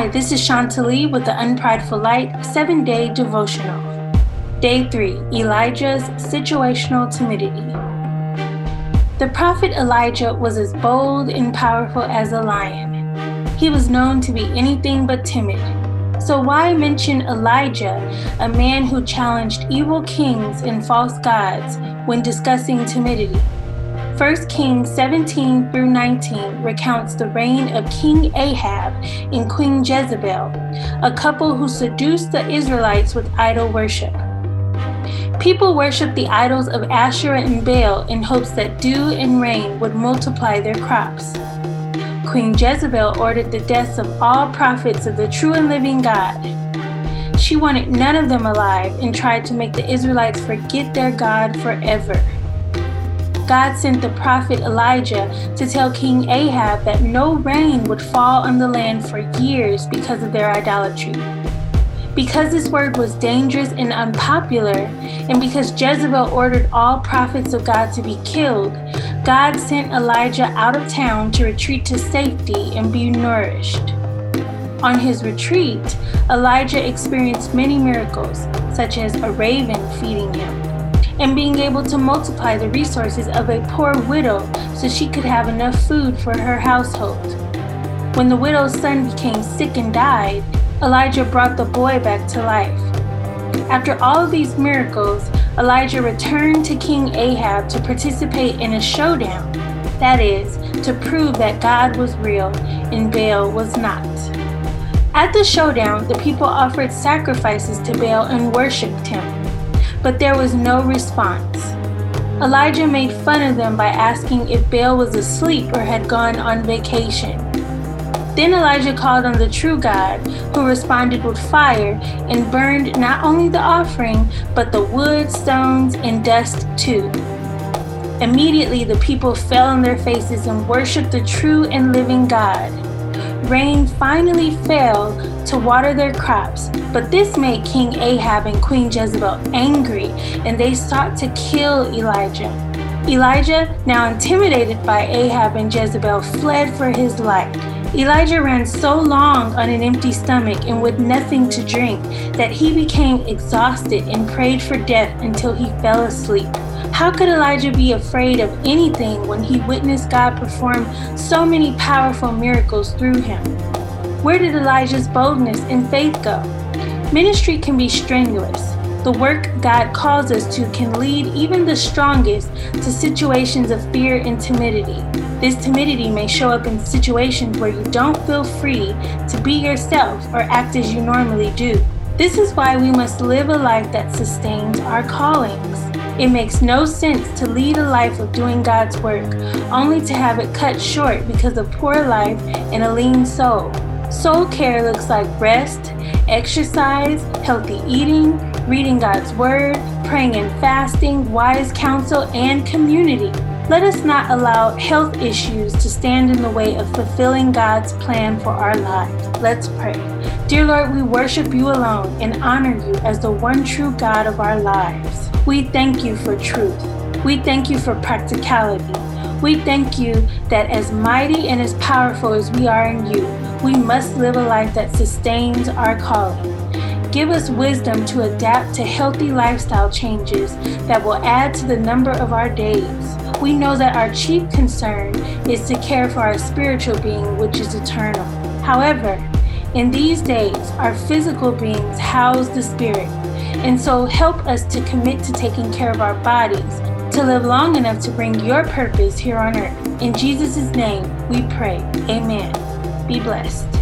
Hi, this is Chantalie with the Unprideful Light 7 day devotional. Day 3 Elijah's Situational Timidity. The prophet Elijah was as bold and powerful as a lion. He was known to be anything but timid. So, why mention Elijah, a man who challenged evil kings and false gods, when discussing timidity? 1 Kings 17 through 19 recounts the reign of King Ahab and Queen Jezebel, a couple who seduced the Israelites with idol worship. People worshiped the idols of Asherah and Baal in hopes that dew and rain would multiply their crops. Queen Jezebel ordered the deaths of all prophets of the true and living God. She wanted none of them alive and tried to make the Israelites forget their God forever. God sent the prophet Elijah to tell King Ahab that no rain would fall on the land for years because of their idolatry. Because this word was dangerous and unpopular, and because Jezebel ordered all prophets of God to be killed, God sent Elijah out of town to retreat to safety and be nourished. On his retreat, Elijah experienced many miracles, such as a raven feeding him and being able to multiply the resources of a poor widow so she could have enough food for her household. When the widow's son became sick and died, Elijah brought the boy back to life. After all these miracles, Elijah returned to King Ahab to participate in a showdown. That is, to prove that God was real and Baal was not. At the showdown, the people offered sacrifices to Baal and worshiped him but there was no response. Elijah made fun of them by asking if Baal was asleep or had gone on vacation. Then Elijah called on the true God, who responded with fire and burned not only the offering, but the wood, stones, and dust too. Immediately the people fell on their faces and worshiped the true and living God rain finally fell to water their crops, but this made King Ahab and Queen Jezebel angry, and they sought to kill Elijah. Elijah, now intimidated by Ahab and Jezebel, fled for his life. Elijah ran so long on an empty stomach and with nothing to drink that he became exhausted and prayed for death until he fell asleep. How could Elijah be afraid of anything when he witnessed God perform so many powerful miracles through him? Where did Elijah's boldness and faith go? Ministry can be strenuous. The work God calls us to can lead even the strongest to situations of fear and timidity. This timidity may show up in situations where you don't feel free to be yourself or act as you normally do. This is why we must live a life that sustains our callings. It makes no sense to lead a life of doing God's work only to have it cut short because of poor life and a lean soul. Soul care looks like rest, exercise, healthy eating, reading God's Word, praying and fasting, wise counsel, and community. Let us not allow health issues to stand in the way of fulfilling God's plan for our lives. Let's pray. Dear Lord, we worship you alone and honor you as the one true God of our lives. We thank you for truth. We thank you for practicality. We thank you that as mighty and as powerful as we are in you, we must live a life that sustains our calling. Give us wisdom to adapt to healthy lifestyle changes that will add to the number of our days. We know that our chief concern is to care for our spiritual being, which is eternal. However, in these days, our physical beings house the spirit, and so help us to commit to taking care of our bodies, to live long enough to bring your purpose here on earth. In Jesus' name, we pray. Amen. Be blessed.